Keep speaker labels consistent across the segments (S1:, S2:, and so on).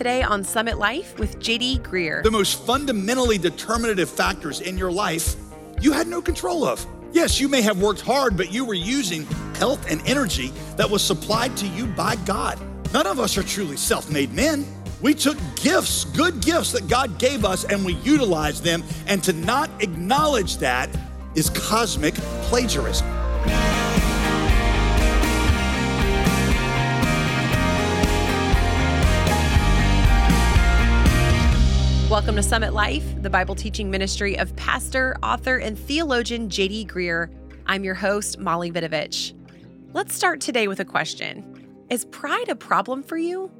S1: today on Summit Life with JD Greear.
S2: The most fundamentally determinative factors in your life you had no control of. Yes, you may have worked hard, but you were using health and energy that was supplied to you by God. None of us are truly self made men. We took gifts, good gifts that God gave us, and we utilized them. And to not acknowledge that is cosmic plagiarism.
S1: Welcome to Summit Life, the Bible teaching ministry of pastor, author, and theologian JD Greear. I'm your host, Molly Vidovich. Let's start today with a question Is pride a problem for you?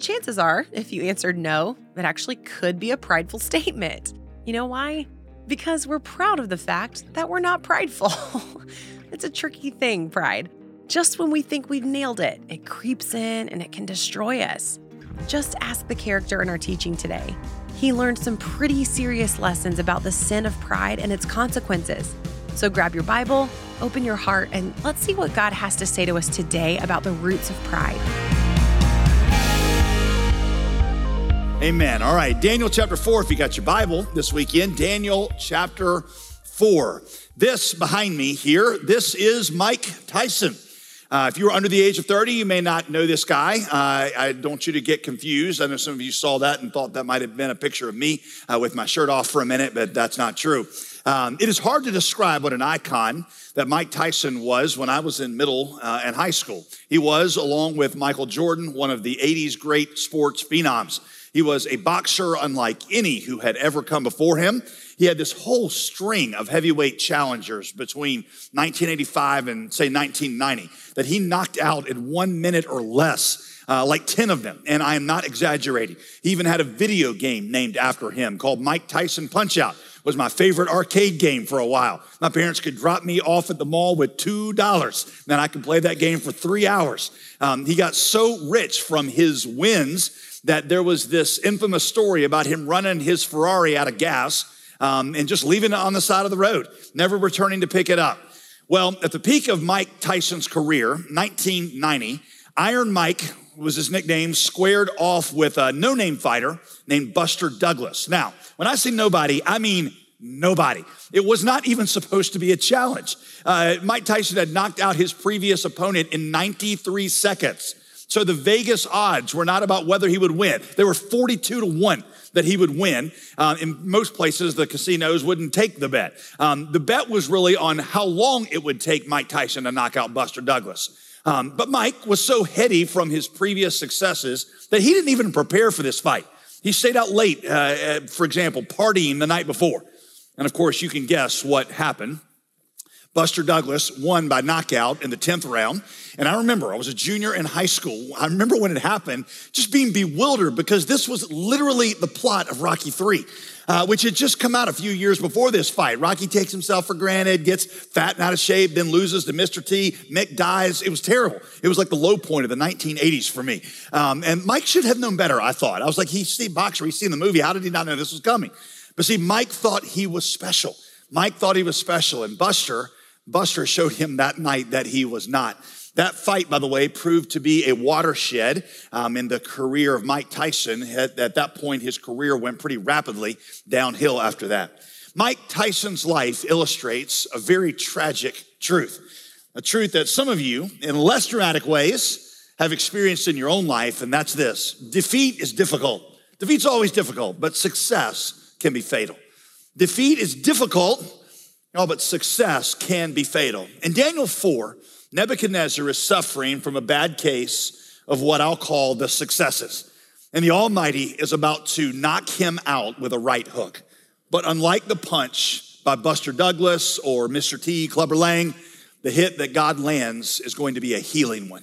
S1: Chances are, if you answered no, that actually could be a prideful statement. You know why? Because we're proud of the fact that we're not prideful. it's a tricky thing, pride. Just when we think we've nailed it, it creeps in and it can destroy us. Just ask the character in our teaching today he learned some pretty serious lessons about the sin of pride and its consequences. So grab your Bible, open your heart, and let's see what God has to say to us today about the roots of pride.
S2: Amen. All right, Daniel chapter 4, if you got your Bible this weekend, Daniel chapter 4. This behind me here, this is Mike Tyson. Uh, if you were under the age of 30, you may not know this guy. Uh, I don't want you to get confused. I know some of you saw that and thought that might have been a picture of me uh, with my shirt off for a minute, but that's not true. Um, it is hard to describe what an icon that Mike Tyson was when I was in middle uh, and high school. He was, along with Michael Jordan, one of the 80s great sports phenoms. He was a boxer unlike any who had ever come before him. He had this whole string of heavyweight challengers between 1985 and say 1990 that he knocked out in one minute or less. Uh, like 10 of them, and I am not exaggerating. He even had a video game named after him called Mike Tyson Punch Out was my favorite arcade game for a while. My parents could drop me off at the mall with $2. And I could play that game for three hours. Um, he got so rich from his wins that there was this infamous story about him running his Ferrari out of gas um, and just leaving it on the side of the road, never returning to pick it up. Well, at the peak of Mike Tyson's career, 1990, Iron Mike was his nickname, squared off with a no name fighter named Buster Douglas. Now, when I say nobody, I mean nobody. It was not even supposed to be a challenge. Uh, Mike Tyson had knocked out his previous opponent in 93 seconds. So the Vegas odds were not about whether he would win. They were 42 to 1 that he would win. Uh, in most places, the casinos wouldn't take the bet. Um, the bet was really on how long it would take Mike Tyson to knock out Buster Douglas. Um, but Mike was so heady from his previous successes that he didn't even prepare for this fight. He stayed out late, uh for example, partying the night before. And of course, you can guess what happened. Buster Douglas won by knockout in the 10th round. And I remember I was a junior in high school. I remember when it happened, just being bewildered because this was literally the plot of Rocky 3. Uh, which had just come out a few years before this fight. Rocky takes himself for granted, gets fat and out of shape, then loses to Mr. T. Mick dies. It was terrible. It was like the low point of the 1980s for me. Um, and Mike should have known better, I thought. I was like, he's Steve Boxer, he's seen the movie. How did he not know this was coming? But see, Mike thought he was special. Mike thought he was special, and Buster Buster showed him that night that he was not. That fight, by the way, proved to be a watershed um, in the career of Mike Tyson. At, at that point, his career went pretty rapidly downhill after that. Mike Tyson's life illustrates a very tragic truth, a truth that some of you, in less dramatic ways, have experienced in your own life, and that's this defeat is difficult. Defeat's always difficult, but success can be fatal. Defeat is difficult, Oh, but success can be fatal. In Daniel 4, Nebuchadnezzar is suffering from a bad case of what I'll call the successes. And the Almighty is about to knock him out with a right hook. But unlike the punch by Buster Douglas or Mr. T, Clubber Lang, the hit that God lands is going to be a healing one.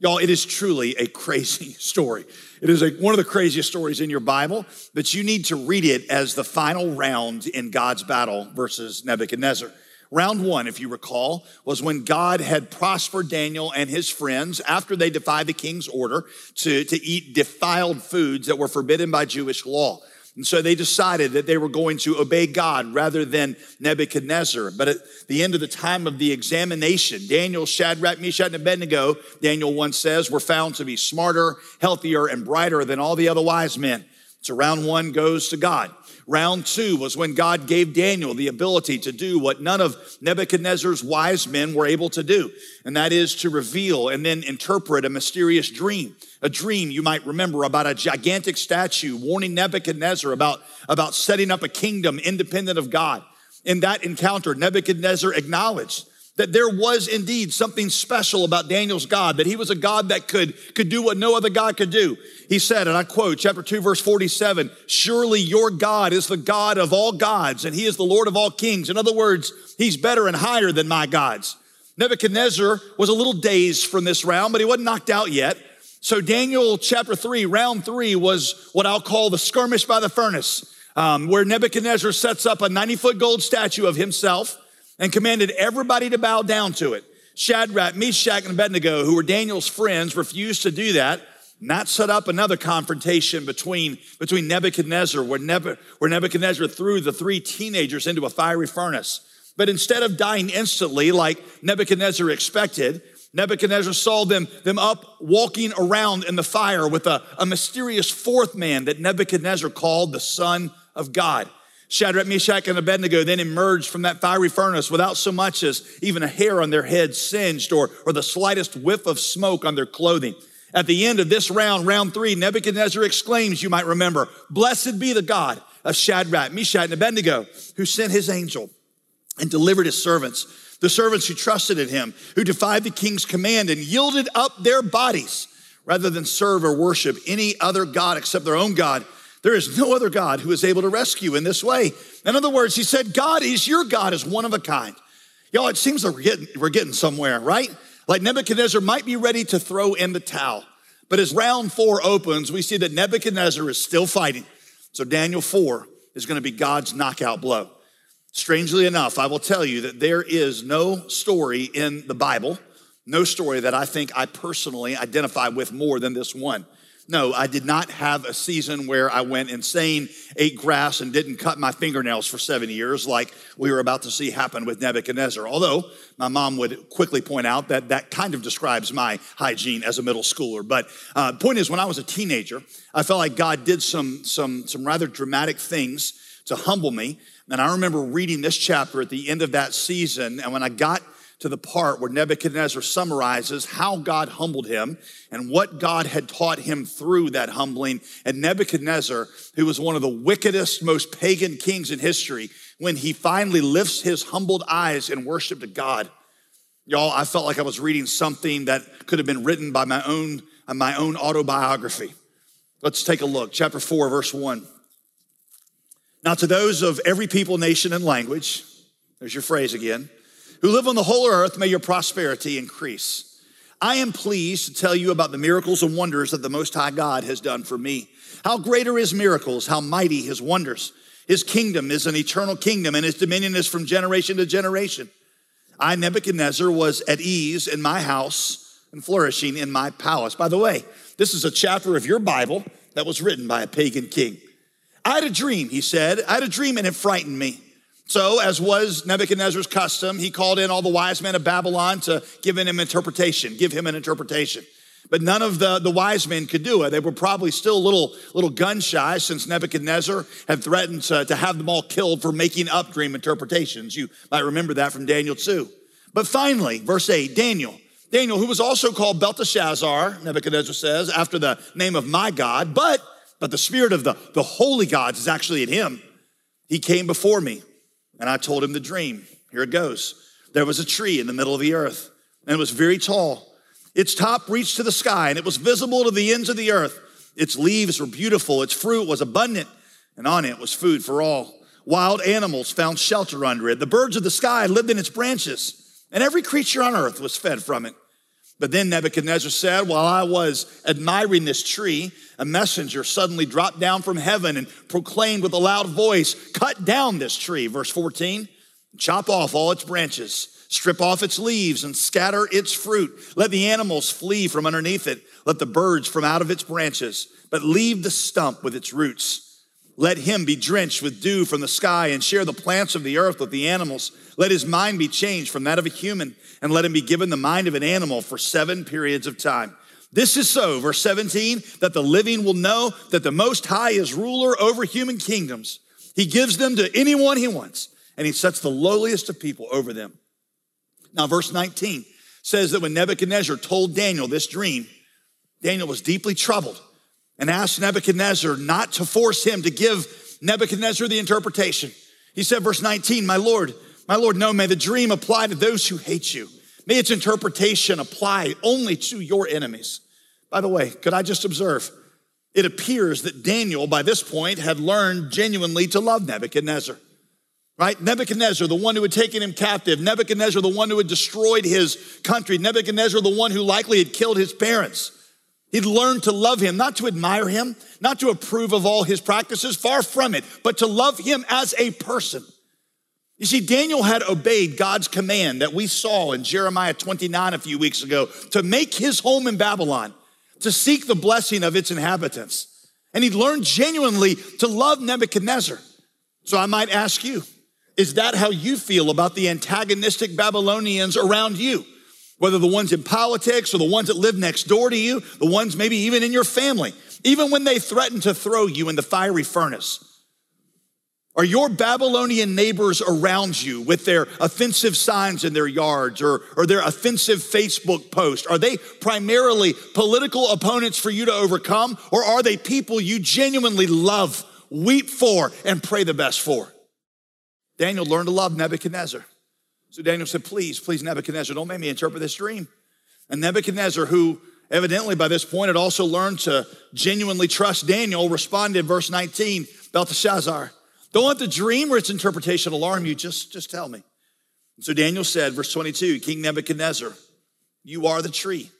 S2: Y'all, it is truly a crazy story. It is a, one of the craziest stories in your Bible, but you need to read it as the final round in God's battle versus Nebuchadnezzar. Round one, if you recall, was when God had prospered Daniel and his friends after they defied the king's order to, to eat defiled foods that were forbidden by Jewish law. And so they decided that they were going to obey God rather than Nebuchadnezzar. But at the end of the time of the examination, Daniel, Shadrach, Meshach, and Abednego, Daniel once says, were found to be smarter, healthier, and brighter than all the other wise men. So round one goes to God. Round two was when God gave Daniel the ability to do what none of Nebuchadnezzar's wise men were able to do, and that is to reveal and then interpret a mysterious dream. A dream you might remember about a gigantic statue warning Nebuchadnezzar about, about setting up a kingdom independent of God. In that encounter, Nebuchadnezzar acknowledged that there was indeed something special about Daniel's God, that he was a God that could, could do what no other God could do. He said, and I quote, chapter 2, verse 47, surely your God is the God of all gods, and he is the Lord of all kings. In other words, he's better and higher than my gods. Nebuchadnezzar was a little dazed from this round, but he wasn't knocked out yet. So Daniel chapter 3, round 3 was what I'll call the skirmish by the furnace, um, where Nebuchadnezzar sets up a 90 foot gold statue of himself and commanded everybody to bow down to it. Shadrach, Meshach, and Abednego, who were Daniel's friends, refused to do that. not set up another confrontation between, between Nebuchadnezzar, where, where Nebuchadnezzar threw the three teenagers into a fiery furnace. But instead of dying instantly, like Nebuchadnezzar expected, Nebuchadnezzar saw them, them up walking around in the fire with a, a mysterious fourth man that Nebuchadnezzar called the Son of God. Shadrach, Meshach, and Abednego then emerged from that fiery furnace without so much as even a hair on their head singed or, or the slightest whiff of smoke on their clothing. At the end of this round, round three, Nebuchadnezzar exclaims, you might remember, Blessed be the God of Shadrach, Meshach, and Abednego, who sent his angel and delivered his servants, the servants who trusted in him, who defied the king's command and yielded up their bodies rather than serve or worship any other God except their own God there is no other God who is able to rescue in this way. In other words, he said, God is your God is one of a kind. Y'all, it seems like we're getting, we're getting somewhere, right? Like Nebuchadnezzar might be ready to throw in the towel. But as round four opens, we see that Nebuchadnezzar is still fighting. So Daniel 4 is going to be God's knockout blow. Strangely enough, I will tell you that there is no story in the Bible, no story that I think I personally identify with more than this one. No, I did not have a season where I went insane, ate grass, and didn't cut my fingernails for seven years like we were about to see happen with Nebuchadnezzar. Although my mom would quickly point out that that kind of describes my hygiene as a middle schooler. But uh, point is, when I was a teenager, I felt like God did some, some, some rather dramatic things to humble me. And I remember reading this chapter at the end of that season. And when I got to the part where Nebuchadnezzar summarizes how God humbled him and what God had taught him through that humbling. And Nebuchadnezzar, who was one of the wickedest, most pagan kings in history, when he finally lifts his humbled eyes in worship to God. Y'all, I felt like I was reading something that could have been written by my own, my own autobiography. Let's take a look. Chapter 4, verse 1. Now, to those of every people, nation, and language, there's your phrase again who live on the whole earth, may your prosperity increase. I am pleased to tell you about the miracles and wonders that the Most High God has done for me. How great are his miracles, how mighty his wonders. His kingdom is an eternal kingdom, and his dominion is from generation to generation. I, Nebuchadnezzar, was at ease in my house and flourishing in my palace. By the way, this is a chapter of your Bible that was written by a pagan king. I had a dream, he said. I had a dream and it frightened me. So, as was Nebuchadnezzar's custom, he called in all the wise men of Babylon to give him an interpretation, give him an interpretation. But none of the, the wise men could do it. They were probably still a little, little gun shy since Nebuchadnezzar had threatened to, to have them all killed for making up dream interpretations. You might remember that from Daniel 2. But finally, verse 8, Daniel. Daniel, who was also called Belteshazzar, Nebuchadnezzar says, after the name of my God, but, but the spirit of the, the holy gods is actually in him. He came before me and I told him the dream. Here it goes. There was a tree in the middle of the earth, and it was very tall. Its top reached to the sky, and it was visible to the ends of the earth. Its leaves were beautiful, its fruit was abundant, and on it was food for all. Wild animals found shelter under it. The birds of the sky lived in its branches, and every creature on earth was fed from it. But then Nebuchadnezzar said, While I was admiring this tree, a messenger suddenly dropped down from heaven and proclaimed with a loud voice, Cut down this tree, verse 14, chop off all its branches, strip off its leaves, and scatter its fruit. Let the animals flee from underneath it, let the birds from out of its branches, but leave the stump with its roots. Let him be drenched with dew from the sky and share the plants of the earth with the animals. Let his mind be changed from that of a human, and let him be given the mind of an animal for seven periods of time. This is so, verse 17, that the living will know that the Most High is ruler over human kingdoms. He gives them to anyone he wants, and he sets the lowliest of people over them. Now, verse 19 says that when Nebuchadnezzar told Daniel this dream, Daniel was deeply troubled and asked Nebuchadnezzar not to force him to give Nebuchadnezzar the interpretation. He said, verse 19, My Lord, my Lord, no, may the dream apply to those who hate you. May its interpretation apply only to your enemies. By the way, could I just observe? It appears that Daniel, by this point, had learned genuinely to love Nebuchadnezzar. Right? Nebuchadnezzar, the one who had taken him captive. Nebuchadnezzar, the one who had destroyed his country. Nebuchadnezzar, the one who likely had killed his parents. He'd learned to love him, not to admire him, not to approve of all his practices, far from it, but to love him as a person. You see, Daniel had obeyed God's command that we saw in Jeremiah 29 a few weeks ago to make his home in Babylon, to seek the blessing of its inhabitants. And he'd learned genuinely to love Nebuchadnezzar. So I might ask you, is that how you feel about the antagonistic Babylonians around you? Whether the ones in politics or the ones that live next door to you, the ones maybe even in your family, even when they threaten to throw you in the fiery furnace. Are your Babylonian neighbors around you with their offensive signs in their yards or, or their offensive Facebook post? Are they primarily political opponents for you to overcome? Or are they people you genuinely love, weep for, and pray the best for? Daniel learned to love Nebuchadnezzar. So Daniel said, Please, please, Nebuchadnezzar, don't make me interpret this dream. And Nebuchadnezzar, who evidently by this point had also learned to genuinely trust Daniel, responded, in verse 19, Belteshazzar, don't let the dream or its interpretation alarm you, just, just tell me. And so Daniel said, verse 22, King Nebuchadnezzar, you are the tree.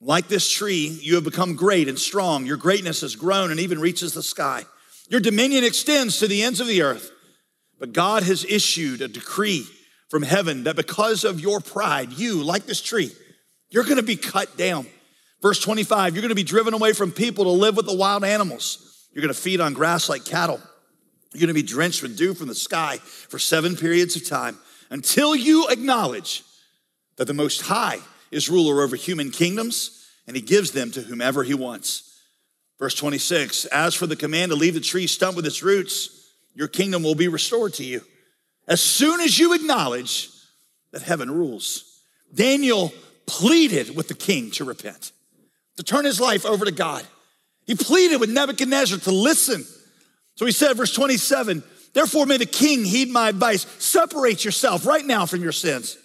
S2: Like this tree, you have become great and strong. Your greatness has grown and even reaches the sky. Your dominion extends to the ends of the earth. But God has issued a decree from heaven that because of your pride, you, like this tree, you're gonna be cut down. Verse 25, you're gonna be driven away from people to live with the wild animals. You're gonna feed on grass like cattle. You're gonna be drenched with dew from the sky for seven periods of time until you acknowledge that the Most High is ruler over human kingdoms and he gives them to whomever he wants. Verse 26, as for the command to leave the tree stump with its roots, your kingdom will be restored to you. As soon as you acknowledge that heaven rules, Daniel pleaded with the king to repent, to turn his life over to God. He pleaded with Nebuchadnezzar to listen. So he said, verse 27, therefore may the king heed my advice. Separate yourself right now from your sins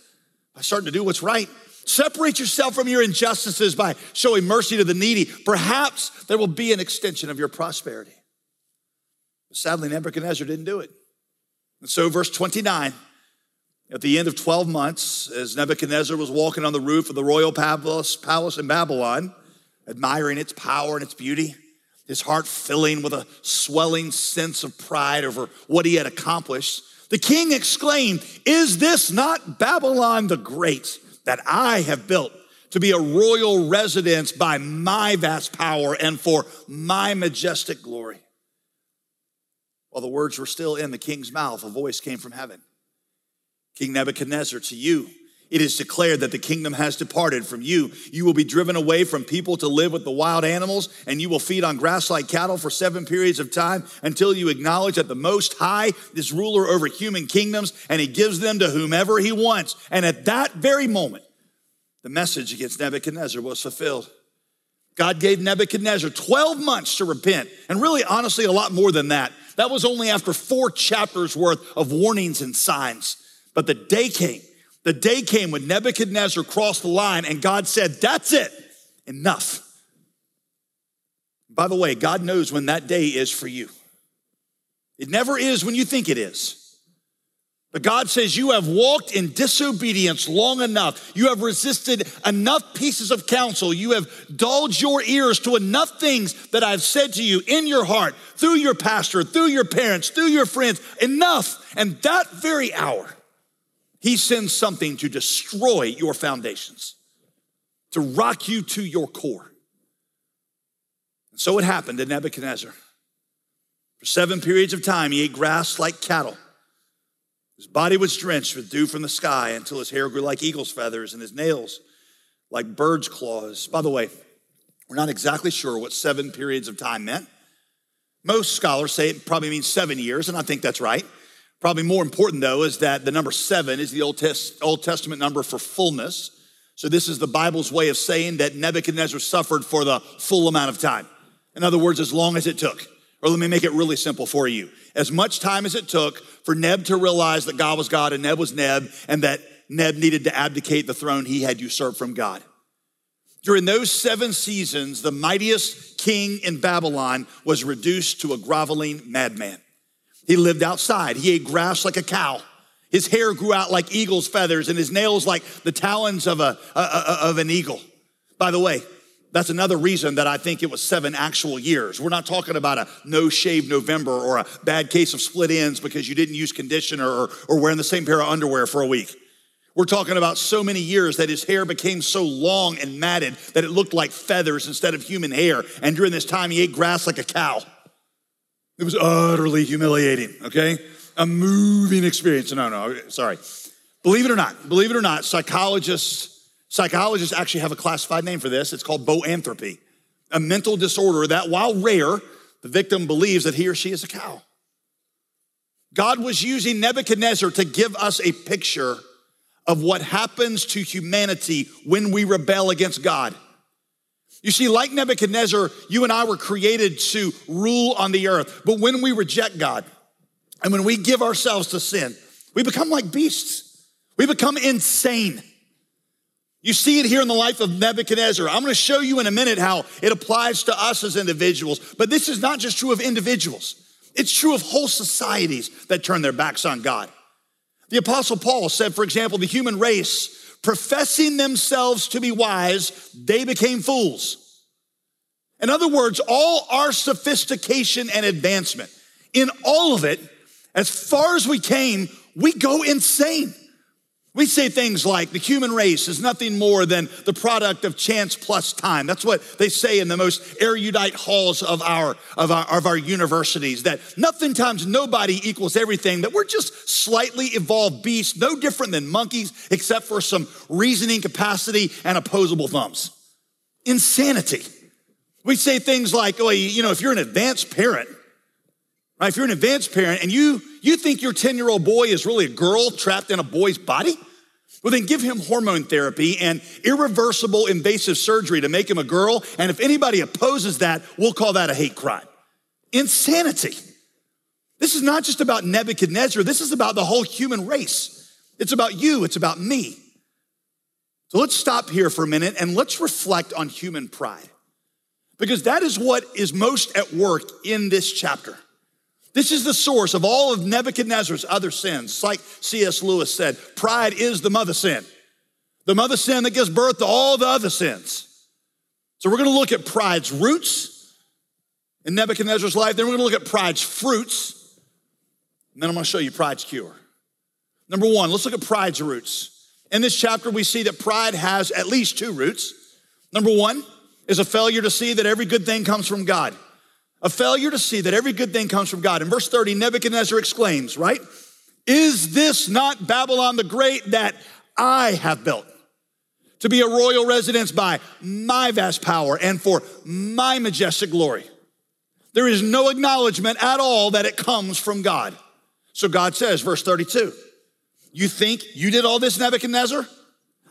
S2: by starting to do what's right. Separate yourself from your injustices by showing mercy to the needy. Perhaps there will be an extension of your prosperity. But sadly, Nebuchadnezzar didn't do it. And so, verse 29, at the end of 12 months, as Nebuchadnezzar was walking on the roof of the royal palace, palace in Babylon, admiring its power and its beauty, his heart filling with a swelling sense of pride over what he had accomplished, the king exclaimed, Is this not Babylon the Great that I have built to be a royal residence by my vast power and for my majestic glory? While the words were still in the king's mouth, a voice came from heaven King Nebuchadnezzar, to you, it is declared that the kingdom has departed from you. You will be driven away from people to live with the wild animals, and you will feed on grass like cattle for seven periods of time until you acknowledge that the Most High is ruler over human kingdoms, and he gives them to whomever he wants. And at that very moment, the message against Nebuchadnezzar was fulfilled. God gave Nebuchadnezzar 12 months to repent, and really, honestly, a lot more than that. That was only after four chapters worth of warnings and signs. But the day came, the day came when Nebuchadnezzar crossed the line and God said, That's it, enough. By the way, God knows when that day is for you. It never is when you think it is. But God says, You have walked in disobedience long enough. You have resisted enough pieces of counsel. You have dulled your ears to enough things that I've said to you in your heart, through your pastor, through your parents, through your friends. Enough. And that very hour, He sends something to destroy your foundations, to rock you to your core. And so it happened to Nebuchadnezzar. For seven periods of time, he ate grass like cattle. His body was drenched with dew from the sky until his hair grew like eagle's feathers and his nails like bird's claws. By the way, we're not exactly sure what seven periods of time meant. Most scholars say it probably means seven years, and I think that's right. Probably more important, though, is that the number seven is the Old, Test, Old Testament number for fullness. So, this is the Bible's way of saying that Nebuchadnezzar suffered for the full amount of time. In other words, as long as it took. Or let me make it really simple for you. As much time as it took for Neb to realize that God was God and Neb was Neb, and that Neb needed to abdicate the throne he had usurped from God. During those seven seasons, the mightiest king in Babylon was reduced to a groveling madman. He lived outside. He ate grass like a cow. His hair grew out like eagle's feathers and his nails like the talons of, a, a, a, of an eagle. By the way, that's another reason that I think it was seven actual years. We're not talking about a no shave November or a bad case of split ends because you didn't use conditioner or, or wearing the same pair of underwear for a week. We're talking about so many years that his hair became so long and matted that it looked like feathers instead of human hair. And during this time, he ate grass like a cow. It was utterly humiliating, okay? A moving experience. No, no, sorry. Believe it or not, believe it or not, psychologists, psychologists actually have a classified name for this. It's called boanthropy, a mental disorder that while rare, the victim believes that he or she is a cow. God was using Nebuchadnezzar to give us a picture of what happens to humanity when we rebel against God. You see, like Nebuchadnezzar, you and I were created to rule on the earth. But when we reject God and when we give ourselves to sin, we become like beasts. We become insane. You see it here in the life of Nebuchadnezzar. I'm going to show you in a minute how it applies to us as individuals. But this is not just true of individuals, it's true of whole societies that turn their backs on God. The Apostle Paul said, for example, the human race professing themselves to be wise, they became fools. In other words, all our sophistication and advancement, in all of it, as far as we came, we go insane. We say things like the human race is nothing more than the product of chance plus time. That's what they say in the most erudite halls of our, of our, of our universities, that nothing times nobody equals everything, that we're just slightly evolved beasts, no different than monkeys, except for some reasoning capacity and opposable thumbs. Insanity. We say things like, oh, you know, if you're an advanced parent, right? If you're an advanced parent and you, you think your 10 year old boy is really a girl trapped in a boy's body, well, then give him hormone therapy and irreversible invasive surgery to make him a girl. And if anybody opposes that, we'll call that a hate crime. Insanity. This is not just about Nebuchadnezzar, this is about the whole human race. It's about you, it's about me. So let's stop here for a minute and let's reflect on human pride. Because that is what is most at work in this chapter. This is the source of all of Nebuchadnezzar's other sins. It's like C.S. Lewis said, pride is the mother sin, the mother sin that gives birth to all the other sins. So we're going to look at pride's roots in Nebuchadnezzar's life. Then we're going to look at pride's fruits. And then I'm going to show you pride's cure. Number one, let's look at pride's roots. In this chapter, we see that pride has at least two roots. Number one is a failure to see that every good thing comes from God. A failure to see that every good thing comes from God. In verse 30, Nebuchadnezzar exclaims, right? Is this not Babylon the Great that I have built? To be a royal residence by my vast power and for my majestic glory. There is no acknowledgement at all that it comes from God. So God says, verse 32, you think you did all this, Nebuchadnezzar?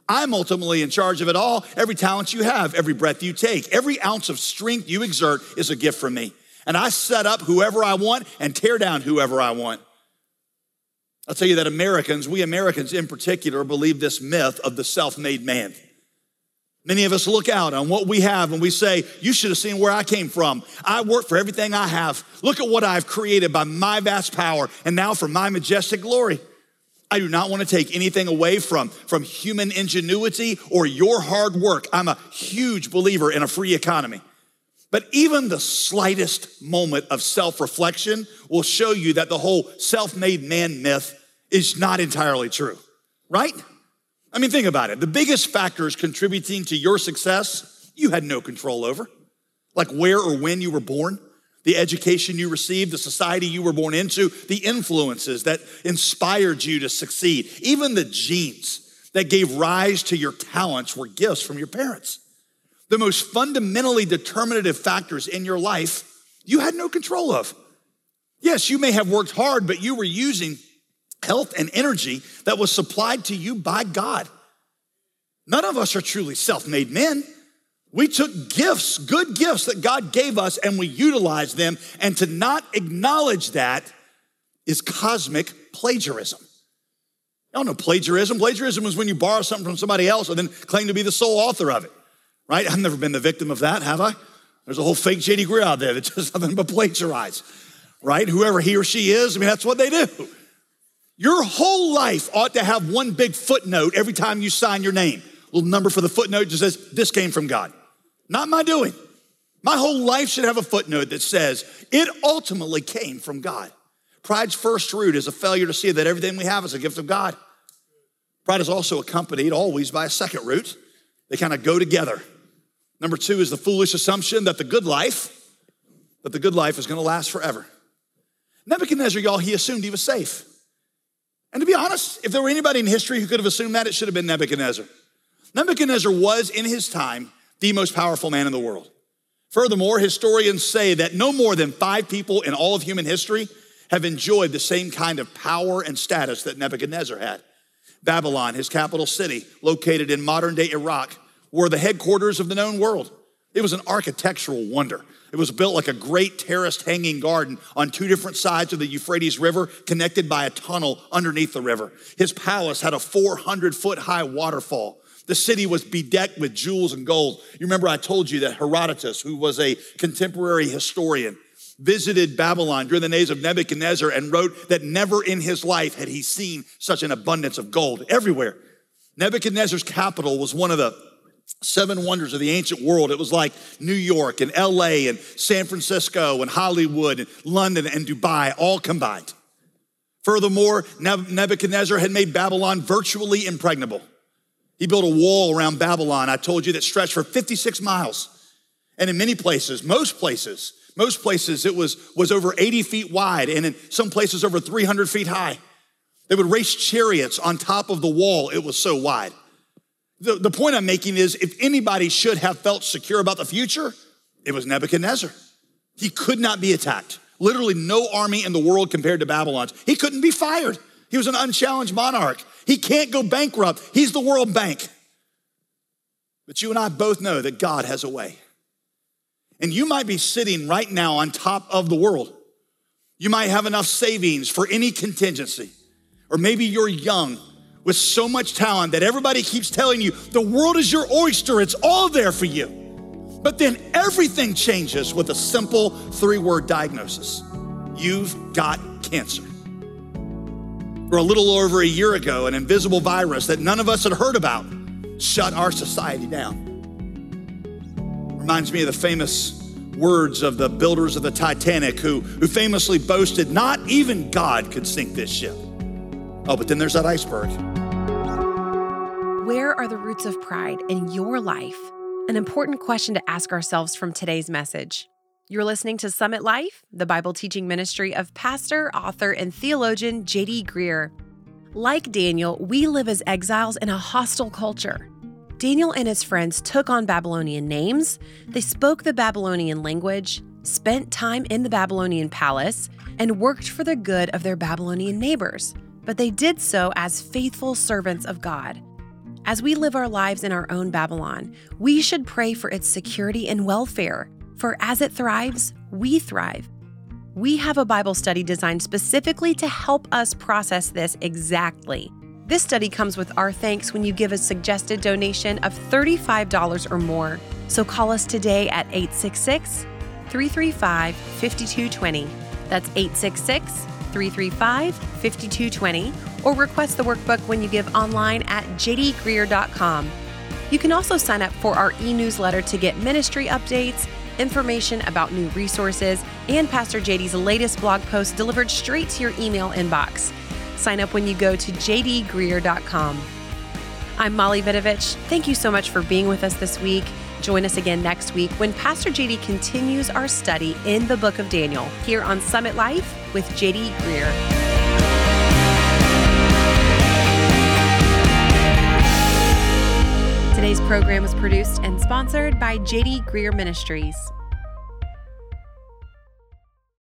S2: I'm ultimately in charge of it all. Every talent you have, every breath you take, every ounce of strength you exert is a gift from me. And I set up whoever I want and tear down whoever I want. I'll tell you that Americans, we Americans in particular, believe this myth of the self made man. Many of us look out on what we have and we say, You should have seen where I came from. I work for everything I have. Look at what I've created by my vast power and now for my majestic glory. I do not want to take anything away from, from human ingenuity or your hard work. I'm a huge believer in a free economy. But even the slightest moment of self reflection will show you that the whole self made man myth is not entirely true, right? I mean, think about it. The biggest factors contributing to your success, you had no control over, like where or when you were born. The education you received, the society you were born into, the influences that inspired you to succeed, even the genes that gave rise to your talents were gifts from your parents. The most fundamentally determinative factors in your life you had no control of. Yes, you may have worked hard, but you were using health and energy that was supplied to you by God. None of us are truly self made men. We took gifts, good gifts that God gave us, and we utilized them. And to not acknowledge that is cosmic plagiarism. Y'all know plagiarism. Plagiarism is when you borrow something from somebody else and then claim to be the sole author of it, right? I've never been the victim of that, have I? There's a whole fake J.D. Greear out there that does nothing but plagiarize, right? Whoever he or she is, I mean, that's what they do. Your whole life ought to have one big footnote every time you sign your name. Little number for the footnote just says, This came from God. Not my doing. My whole life should have a footnote that says it ultimately came from God. Pride's first root is a failure to see that everything we have is a gift of God. Pride is also accompanied always by a second root. They kind of go together. Number two is the foolish assumption that the good life, that the good life is going to last forever. Nebuchadnezzar, y'all, he assumed he was safe. And to be honest, if there were anybody in history who could have assumed that, it should have been Nebuchadnezzar. Nebuchadnezzar was, in his time, the most powerful man in the world. Furthermore, historians say that no more than five people in all of human history have enjoyed the same kind of power and status that Nebuchadnezzar had. Babylon, his capital city, located in modern day Iraq, were the headquarters of the known world. It was an architectural wonder. It was built like a great terraced hanging garden on two different sides of the Euphrates River, connected by a tunnel underneath the river. His palace had a 400 foot high waterfall the city was bedecked with jewels and gold. You remember I told you that Herodotus, who was a contemporary historian, visited Babylon during the days of Nebuchadnezzar and wrote that never in his life had he seen such an abundance of gold everywhere. Nebuchadnezzar's capital was one of the seven wonders of the ancient world. It was like New York and LA and San Francisco and Hollywood and London and Dubai all combined. Furthermore, Nebuchadnezzar had made Babylon virtually impregnable. He built a wall around Babylon, I told you, that stretched for 56 miles. And in many places, most places, most places it was, was over 80 feet wide and in some places over 300 feet high. They would race chariots on top of the wall, it was so wide. The, the point I'm making is if anybody should have felt secure about the future, it was Nebuchadnezzar. He could not be attacked. Literally, no army in the world compared to Babylon's. He couldn't be fired. He was an unchallenged monarch. He can't go bankrupt. He's the World Bank. But you and I both know that God has a way. And you might be sitting right now on top of the world. You might have enough savings for any contingency. Or maybe you're young with so much talent that everybody keeps telling you the world is your oyster, it's all there for you. But then everything changes with a simple three word diagnosis you've got cancer or a little over a year ago, an invisible virus that none of us had heard about shut our society down. Reminds me of the famous words of the builders of the Titanic who, who famously boasted, Not even God could sink this ship. Oh, but then there's that iceberg.
S1: Where are the roots of pride in your life? An important question to ask ourselves from today's message. You're listening to Summit Life, the Bible teaching ministry of pastor, author, and theologian J.D. Greear. Like Daniel, we live as exiles in a hostile culture. Daniel and his friends took on Babylonian names, they spoke the Babylonian language, spent time in the Babylonian palace, and worked for the good of their Babylonian neighbors. But they did so as faithful servants of God. As we live our lives in our own Babylon, we should pray for its security and welfare for as it thrives, we thrive. We have a Bible study designed specifically to help us process this exactly. This study comes with our thanks when you give a suggested donation of $35 or more. So call us today at 866 335 5220. That's 866 335 5220. Or request the workbook when you give online at jdgreear.com. You can also sign up for our e newsletter to get ministry updates information about new resources, and Pastor JD's latest blog post delivered straight to your email inbox. Sign up when you go to jdgreear.com. I'm Molly Vidovich. Thank you so much for being with us this week. Join us again next week when Pastor JD continues our study in the book of Daniel here on Summit Life with JD Greear. Today's program was produced sponsored by JD Greear Ministries.